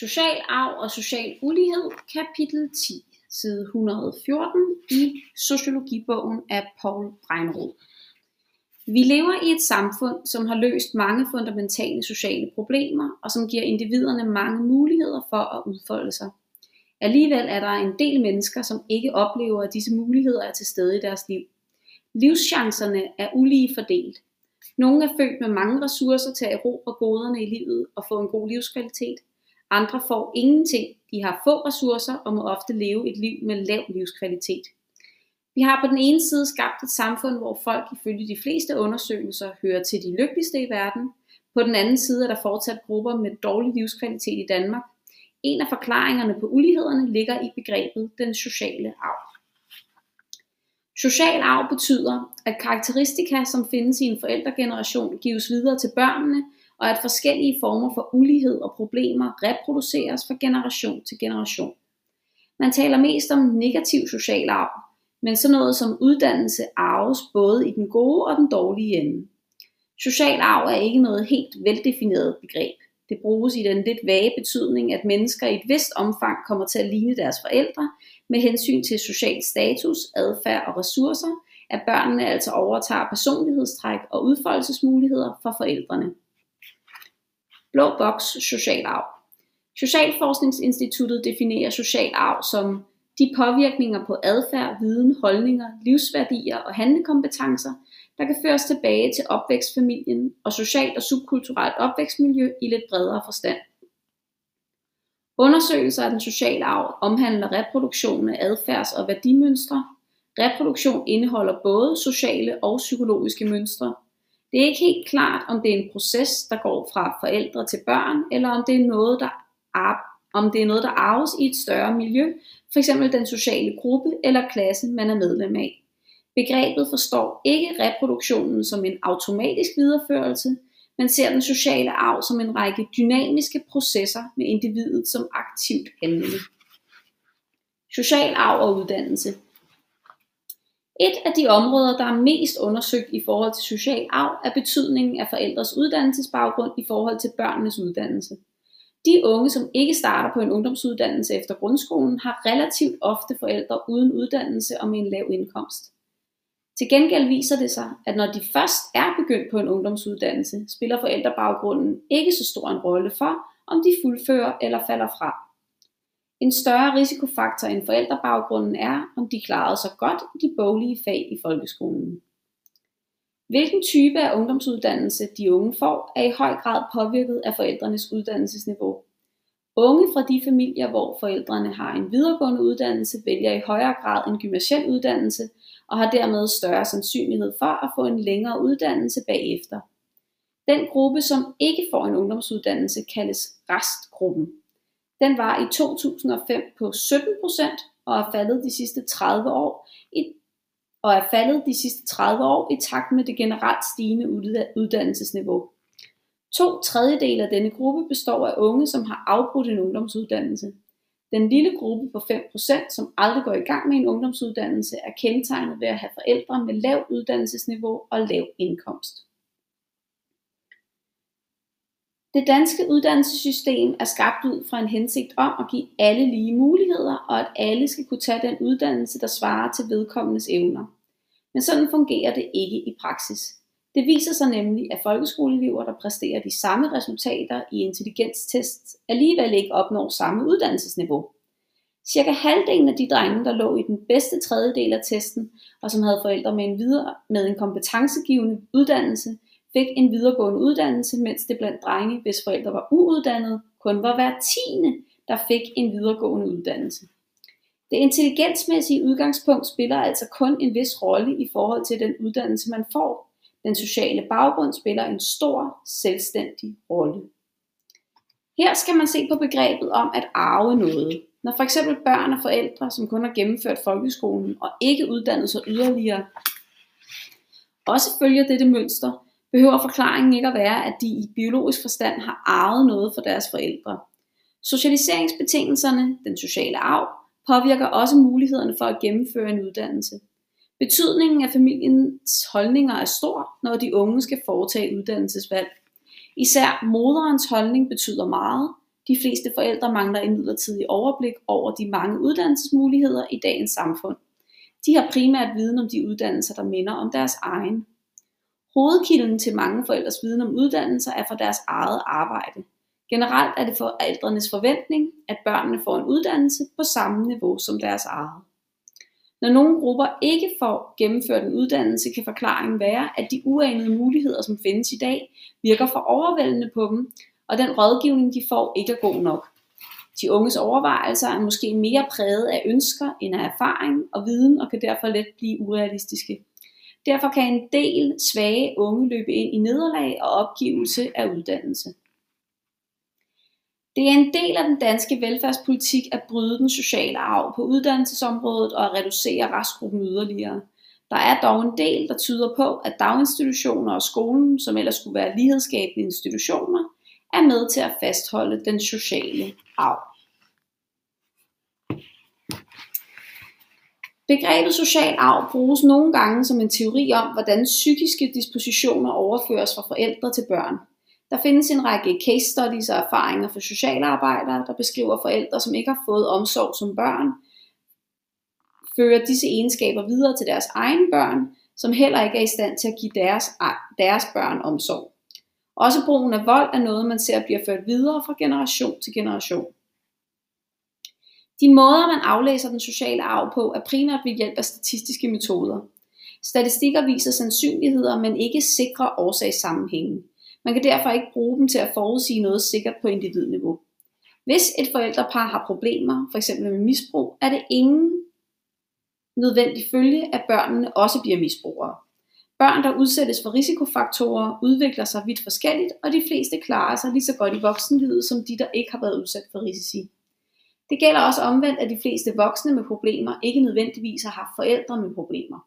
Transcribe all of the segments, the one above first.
Social arv og social ulighed, kapitel 10, side 114 i Sociologibogen af Paul Breinrod. Vi lever i et samfund, som har løst mange fundamentale sociale problemer, og som giver individerne mange muligheder for at udfolde sig. Alligevel er der en del mennesker, som ikke oplever, at disse muligheder er til stede i deres liv. Livschancerne er ulige fordelt. Nogle er født med mange ressourcer til at erobre goderne i livet og få en god livskvalitet, andre får ingenting, de har få ressourcer og må ofte leve et liv med lav livskvalitet. Vi har på den ene side skabt et samfund, hvor folk ifølge de fleste undersøgelser hører til de lykkeligste i verden. På den anden side er der fortsat grupper med dårlig livskvalitet i Danmark. En af forklaringerne på ulighederne ligger i begrebet den sociale arv. Social arv betyder, at karakteristika, som findes i en forældregeneration, gives videre til børnene, og at forskellige former for ulighed og problemer reproduceres fra generation til generation. Man taler mest om negativ social arv, men sådan noget som uddannelse arves både i den gode og den dårlige ende. Social arv er ikke noget helt veldefineret begreb. Det bruges i den lidt vage betydning, at mennesker i et vist omfang kommer til at ligne deres forældre med hensyn til social status, adfærd og ressourcer, at børnene altså overtager personlighedstræk og udfoldelsesmuligheder fra forældrene. Blå boks social arv. Socialforskningsinstituttet definerer social arv som de påvirkninger på adfærd, viden, holdninger, livsværdier og handlekompetencer, der kan føres tilbage til opvækstfamilien og socialt og subkulturelt opvækstmiljø i lidt bredere forstand. Undersøgelser af den sociale arv omhandler reproduktion af adfærds- og værdimønstre. Reproduktion indeholder både sociale og psykologiske mønstre, det er ikke helt klart, om det er en proces, der går fra forældre til børn, eller om det er noget, der om det er noget, der arves i et større miljø, f.eks. den sociale gruppe eller klasse, man er medlem af. Begrebet forstår ikke reproduktionen som en automatisk videreførelse, men ser den sociale arv som en række dynamiske processer med individet som aktivt handlende. Social arv og uddannelse et af de områder, der er mest undersøgt i forhold til social arv, er betydningen af forældres uddannelsesbaggrund i forhold til børnenes uddannelse. De unge, som ikke starter på en ungdomsuddannelse efter grundskolen, har relativt ofte forældre uden uddannelse og med en lav indkomst. Til gengæld viser det sig, at når de først er begyndt på en ungdomsuddannelse, spiller forældrebaggrunden ikke så stor en rolle for, om de fuldfører eller falder fra. En større risikofaktor end forældrebaggrunden er, om de klarede sig godt i de boglige fag i folkeskolen. Hvilken type af ungdomsuddannelse de unge får, er i høj grad påvirket af forældrenes uddannelsesniveau. Unge fra de familier, hvor forældrene har en videregående uddannelse, vælger i højere grad en gymnasiel uddannelse og har dermed større sandsynlighed for at få en længere uddannelse bagefter. Den gruppe, som ikke får en ungdomsuddannelse, kaldes restgruppen. Den var i 2005 på 17% og er faldet de sidste 30 år i, og er faldet de sidste 30 år i takt med det generelt stigende uddannelsesniveau. To tredjedel af denne gruppe består af unge, som har afbrudt en ungdomsuddannelse. Den lille gruppe på 5%, som aldrig går i gang med en ungdomsuddannelse, er kendetegnet ved at have forældre med lav uddannelsesniveau og lav indkomst. Det danske uddannelsessystem er skabt ud fra en hensigt om at give alle lige muligheder, og at alle skal kunne tage den uddannelse, der svarer til vedkommendes evner. Men sådan fungerer det ikke i praksis. Det viser sig nemlig, at folkeskoleelever, der præsterer de samme resultater i intelligenstest, alligevel ikke opnår samme uddannelsesniveau. Cirka halvdelen af de drenge, der lå i den bedste tredjedel af testen, og som havde forældre med en, videre, med en kompetencegivende uddannelse, fik en videregående uddannelse, mens det blandt drenge, hvis forældre var uuddannede, kun var hver tiende, der fik en videregående uddannelse. Det intelligensmæssige udgangspunkt spiller altså kun en vis rolle i forhold til den uddannelse, man får. Den sociale baggrund spiller en stor, selvstændig rolle. Her skal man se på begrebet om at arve noget. Når for eksempel børn og forældre, som kun har gennemført folkeskolen og ikke uddannet sig yderligere, også følger dette mønster, behøver forklaringen ikke at være, at de i biologisk forstand har arvet noget fra deres forældre. Socialiseringsbetingelserne, den sociale arv, påvirker også mulighederne for at gennemføre en uddannelse. Betydningen af familiens holdninger er stor, når de unge skal foretage uddannelsesvalg. Især moderens holdning betyder meget. De fleste forældre mangler imidlertid overblik over de mange uddannelsesmuligheder i dagens samfund. De har primært viden om de uddannelser, der minder om deres egen. Hovedkilden til mange forældres viden om uddannelser er fra deres eget arbejde. Generelt er det forældrenes forventning, at børnene får en uddannelse på samme niveau som deres eget. Når nogle grupper ikke får gennemført en uddannelse, kan forklaringen være, at de uanede muligheder, som findes i dag, virker for overvældende på dem, og den rådgivning, de får, ikke er god nok. De unges overvejelser er måske mere præget af ønsker end af erfaring og viden, og kan derfor let blive urealistiske. Derfor kan en del svage unge løbe ind i nederlag og opgivelse af uddannelse. Det er en del af den danske velfærdspolitik at bryde den sociale arv på uddannelsesområdet og at reducere restgruppen yderligere. Der er dog en del, der tyder på, at daginstitutioner og skolen, som ellers skulle være lighedsskabende institutioner, er med til at fastholde den sociale arv. Begrebet social arv bruges nogle gange som en teori om, hvordan psykiske dispositioner overføres fra forældre til børn. Der findes en række case studies og erfaringer for socialarbejdere, der beskriver forældre, som ikke har fået omsorg som børn, fører disse egenskaber videre til deres egne børn, som heller ikke er i stand til at give deres, deres børn omsorg. Også brugen af vold er noget, man ser bliver ført videre fra generation til generation. De måder, man aflæser den sociale arv på, er primært ved hjælp af statistiske metoder. Statistikker viser sandsynligheder, men ikke sikre årsagssammenhænge. Man kan derfor ikke bruge dem til at forudsige noget sikkert på individniveau. Hvis et forældrepar har problemer, f.eks. med misbrug, er det ingen nødvendig følge, at børnene også bliver misbrugere. Børn, der udsættes for risikofaktorer, udvikler sig vidt forskelligt, og de fleste klarer sig lige så godt i voksenlivet, som de, der ikke har været udsat for risici. Det gælder også omvendt, at de fleste voksne med problemer ikke nødvendigvis har haft forældre med problemer.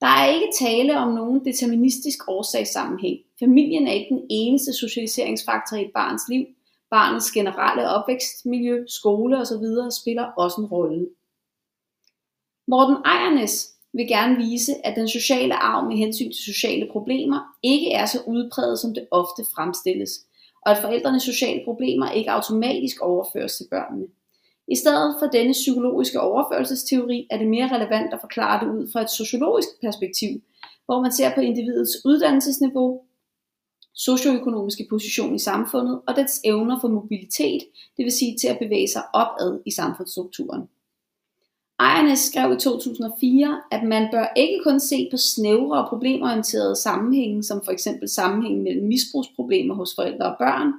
Der er ikke tale om nogen deterministisk årsagssammenhæng. Familien er ikke den eneste socialiseringsfaktor i et barns liv. Barnets generelle opvækstmiljø, skole osv. spiller også en rolle. Morten Ejernes vil gerne vise, at den sociale arv med hensyn til sociale problemer ikke er så udpræget, som det ofte fremstilles, og at forældrenes sociale problemer ikke automatisk overføres til børnene. I stedet for denne psykologiske overførelsesteori er det mere relevant at forklare det ud fra et sociologisk perspektiv, hvor man ser på individets uddannelsesniveau, socioøkonomiske position i samfundet og dets evner for mobilitet, det vil sige til at bevæge sig opad i samfundsstrukturen. Ejernes skrev i 2004, at man bør ikke kun se på snævre og problemorienterede sammenhænge, som for eksempel sammenhængen mellem misbrugsproblemer hos forældre og børn,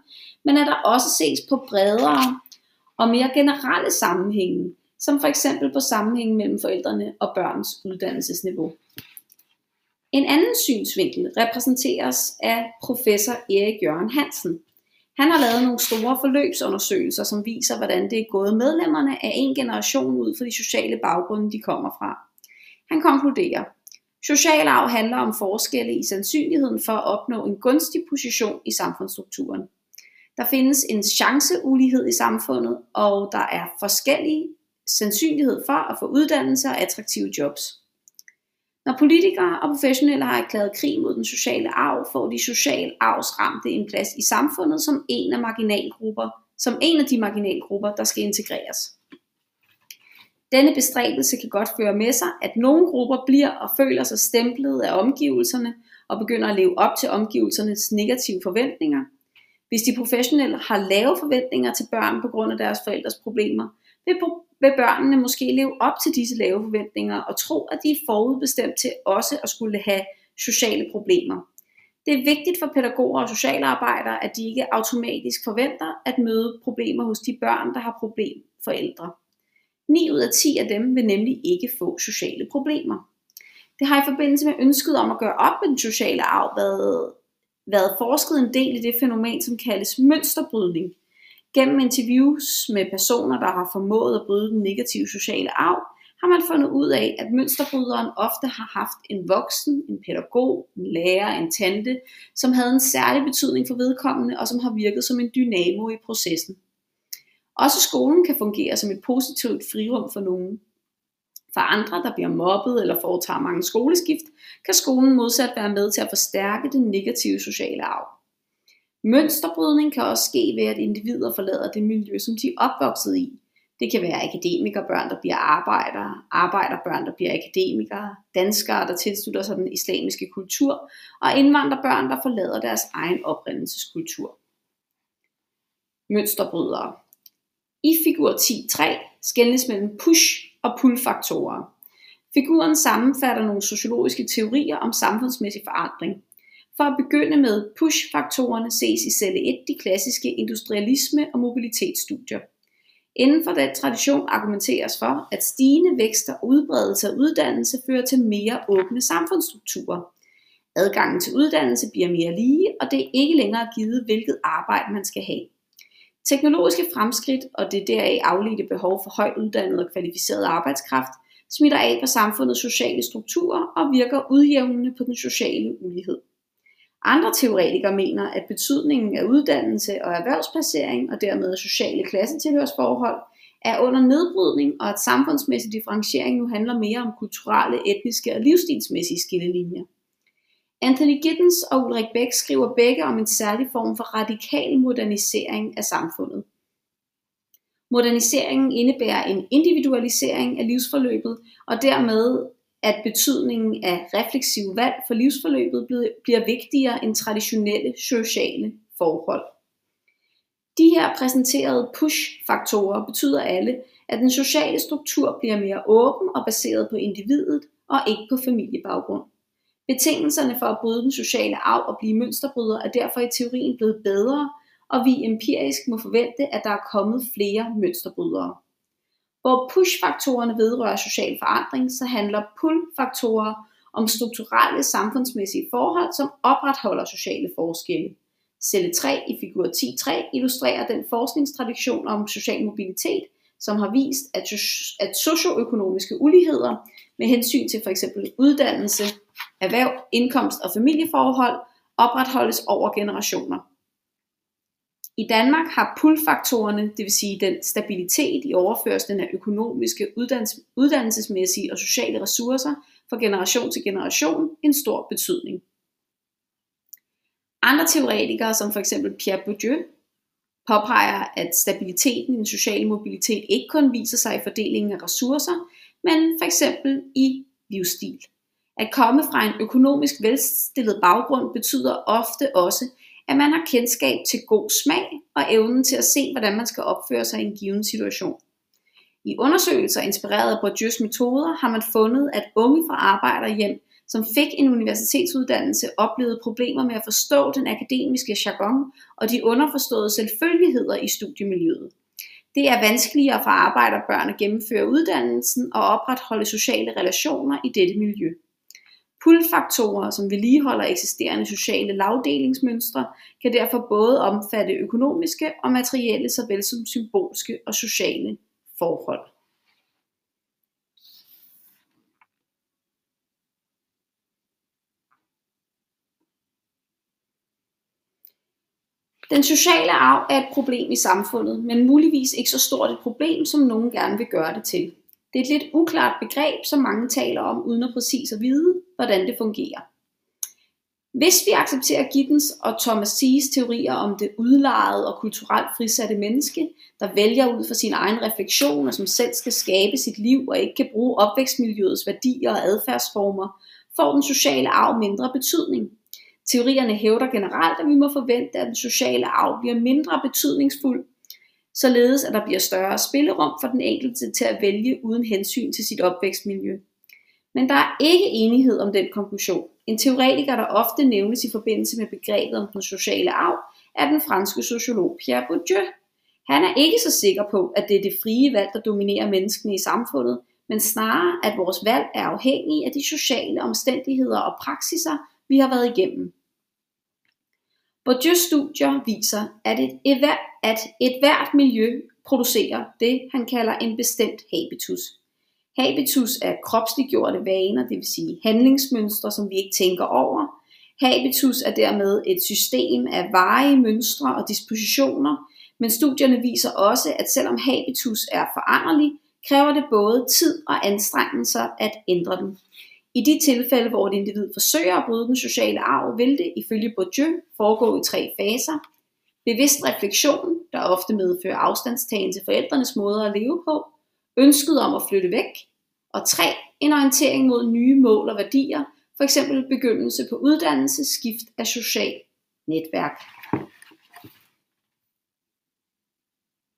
men at der også ses på bredere og mere generelle sammenhænge, som for eksempel på sammenhængen mellem forældrene og børns uddannelsesniveau. En anden synsvinkel repræsenteres af professor Erik Jørgen Hansen. Han har lavet nogle store forløbsundersøgelser, som viser, hvordan det er gået medlemmerne af en generation ud fra de sociale baggrunde, de kommer fra. Han konkluderer, Social arv handler om forskelle i sandsynligheden for at opnå en gunstig position i samfundsstrukturen. Der findes en chanceulighed i samfundet, og der er forskellige sandsynlighed for at få uddannelse og attraktive jobs. Når politikere og professionelle har erklæret krig mod den sociale arv, får de social arvsramte en plads i samfundet som en af marginalgrupper, som en af de marginalgrupper, der skal integreres. Denne bestræbelse kan godt føre med sig, at nogle grupper bliver og føler sig stemplet af omgivelserne og begynder at leve op til omgivelsernes negative forventninger, hvis de professionelle har lave forventninger til børn på grund af deres forældres problemer, vil, vil børnene måske leve op til disse lave forventninger og tro, at de er forudbestemt til også at skulle have sociale problemer. Det er vigtigt for pædagoger og socialarbejdere, at de ikke automatisk forventer at møde problemer hos de børn, der har problemforældre. 9 ud af 10 af dem vil nemlig ikke få sociale problemer. Det har i forbindelse med ønsket om at gøre op med den sociale arv været været forsket en del i det fænomen, som kaldes mønsterbrydning. Gennem interviews med personer, der har formået at bryde den negative sociale arv, har man fundet ud af, at mønsterbryderen ofte har haft en voksen, en pædagog, en lærer, en tante, som havde en særlig betydning for vedkommende og som har virket som en dynamo i processen. Også skolen kan fungere som et positivt frirum for nogen. For andre, der bliver mobbet eller foretager mange skoleskift, kan skolen modsat være med til at forstærke den negative sociale arv. Mønsterbrydning kan også ske ved, at individer forlader det miljø, som de er opvokset i. Det kan være akademikerbørn, der bliver arbejdere, arbejderbørn, der bliver akademikere, danskere, der tilslutter sig den islamiske kultur, og indvandrerbørn, der forlader deres egen oprindelseskultur. Mønsterbrydere. I figur 10.3 skændes mellem push- og pull-faktorer. Figuren sammenfatter nogle sociologiske teorier om samfundsmæssig forandring. For at begynde med push-faktorerne ses i celle 1 de klassiske industrialisme- og mobilitetsstudier. Inden for den tradition argumenteres for, at stigende vækst og udbredelse af uddannelse fører til mere åbne samfundsstrukturer. Adgangen til uddannelse bliver mere lige, og det er ikke længere givet, hvilket arbejde man skal have. Teknologiske fremskridt og det deraf afledte behov for højt uddannet og kvalificeret arbejdskraft smitter af på samfundets sociale strukturer og virker udjævnende på den sociale ulighed. Andre teoretikere mener, at betydningen af uddannelse og erhvervsplacering og dermed sociale klassetilhørsforhold er under nedbrydning, og at samfundsmæssig differentiering nu handler mere om kulturelle, etniske og livsstilsmæssige skillelinjer. Anthony Giddens og Ulrik Bæk skriver begge om en særlig form for radikal modernisering af samfundet. Moderniseringen indebærer en individualisering af livsforløbet og dermed at betydningen af refleksiv valg for livsforløbet bliver vigtigere end traditionelle sociale forhold. De her præsenterede push-faktorer betyder alle, at den sociale struktur bliver mere åben og baseret på individet og ikke på familiebaggrund. Betingelserne for at bryde den sociale arv og blive mønsterbryder er derfor i teorien blevet bedre, og vi empirisk må forvente, at der er kommet flere mønsterbrydere. Hvor push-faktorerne vedrører social forandring, så handler pull-faktorer om strukturelle samfundsmæssige forhold, som opretholder sociale forskelle. Celle 3 i figur 10.3 illustrerer den forskningstradition om social mobilitet, som har vist, at, at socioøkonomiske uligheder med hensyn til f.eks. uddannelse, erhverv, indkomst og familieforhold opretholdes over generationer. I Danmark har pull-faktorerne, det vil sige den stabilitet i overførslen af økonomiske, uddannelsesmæssige og sociale ressourcer fra generation til generation, en stor betydning. Andre teoretikere, som f.eks. Pierre Bourdieu, påpeger, at stabiliteten i den sociale mobilitet ikke kun viser sig i fordelingen af ressourcer, men for eksempel i livsstil. At komme fra en økonomisk velstillet baggrund betyder ofte også, at man har kendskab til god smag og evnen til at se, hvordan man skal opføre sig i en given situation. I undersøgelser inspireret af Bourdieu's metoder har man fundet, at unge fra arbejderhjem, som fik en universitetsuddannelse, oplevede problemer med at forstå den akademiske jargon og de underforståede selvfølgeligheder i studiemiljøet. Det er vanskeligere for arbejderbørn at gennemføre uddannelsen og opretholde sociale relationer i dette miljø. Pull-faktorer, som vedligeholder eksisterende sociale lavdelingsmønstre, kan derfor både omfatte økonomiske og materielle såvel som symbolske og sociale forhold. Den sociale arv er et problem i samfundet, men muligvis ikke så stort et problem, som nogen gerne vil gøre det til. Det er et lidt uklart begreb, som mange taler om, uden at præcis at vide, hvordan det fungerer. Hvis vi accepterer Giddens og Thomas Sees teorier om det udlejede og kulturelt frisatte menneske, der vælger ud fra sin egen refleksion og som selv skal skabe sit liv og ikke kan bruge opvækstmiljøets værdier og adfærdsformer, får den sociale arv mindre betydning. Teorierne hævder generelt, at vi må forvente, at den sociale arv bliver mindre betydningsfuld, således at der bliver større spillerum for den enkelte til at vælge uden hensyn til sit opvækstmiljø. Men der er ikke enighed om den konklusion. En teoretiker, der ofte nævnes i forbindelse med begrebet om den sociale arv, er den franske sociolog Pierre Bourdieu. Han er ikke så sikker på, at det er det frie valg, der dominerer menneskene i samfundet, men snarere, at vores valg er afhængige af de sociale omstændigheder og praksiser, vi har været igennem. Bourdieu's studier viser, at et, at et hvert miljø producerer det, han kalder en bestemt habitus. Habitus er kropsliggjorte vaner, det vil sige handlingsmønstre, som vi ikke tænker over. Habitus er dermed et system af varige mønstre og dispositioner, men studierne viser også, at selvom habitus er foranderlig, kræver det både tid og anstrengelser at ændre den. I de tilfælde, hvor et individ forsøger at bryde den sociale arv, vil det ifølge Bourdieu foregå i tre faser. Bevidst refleksion, der ofte medfører afstandstagen til forældrenes måder at leve på, ønsket om at flytte væk, og tre, en orientering mod nye mål og værdier, f.eks. begyndelse på uddannelse, skift af social netværk.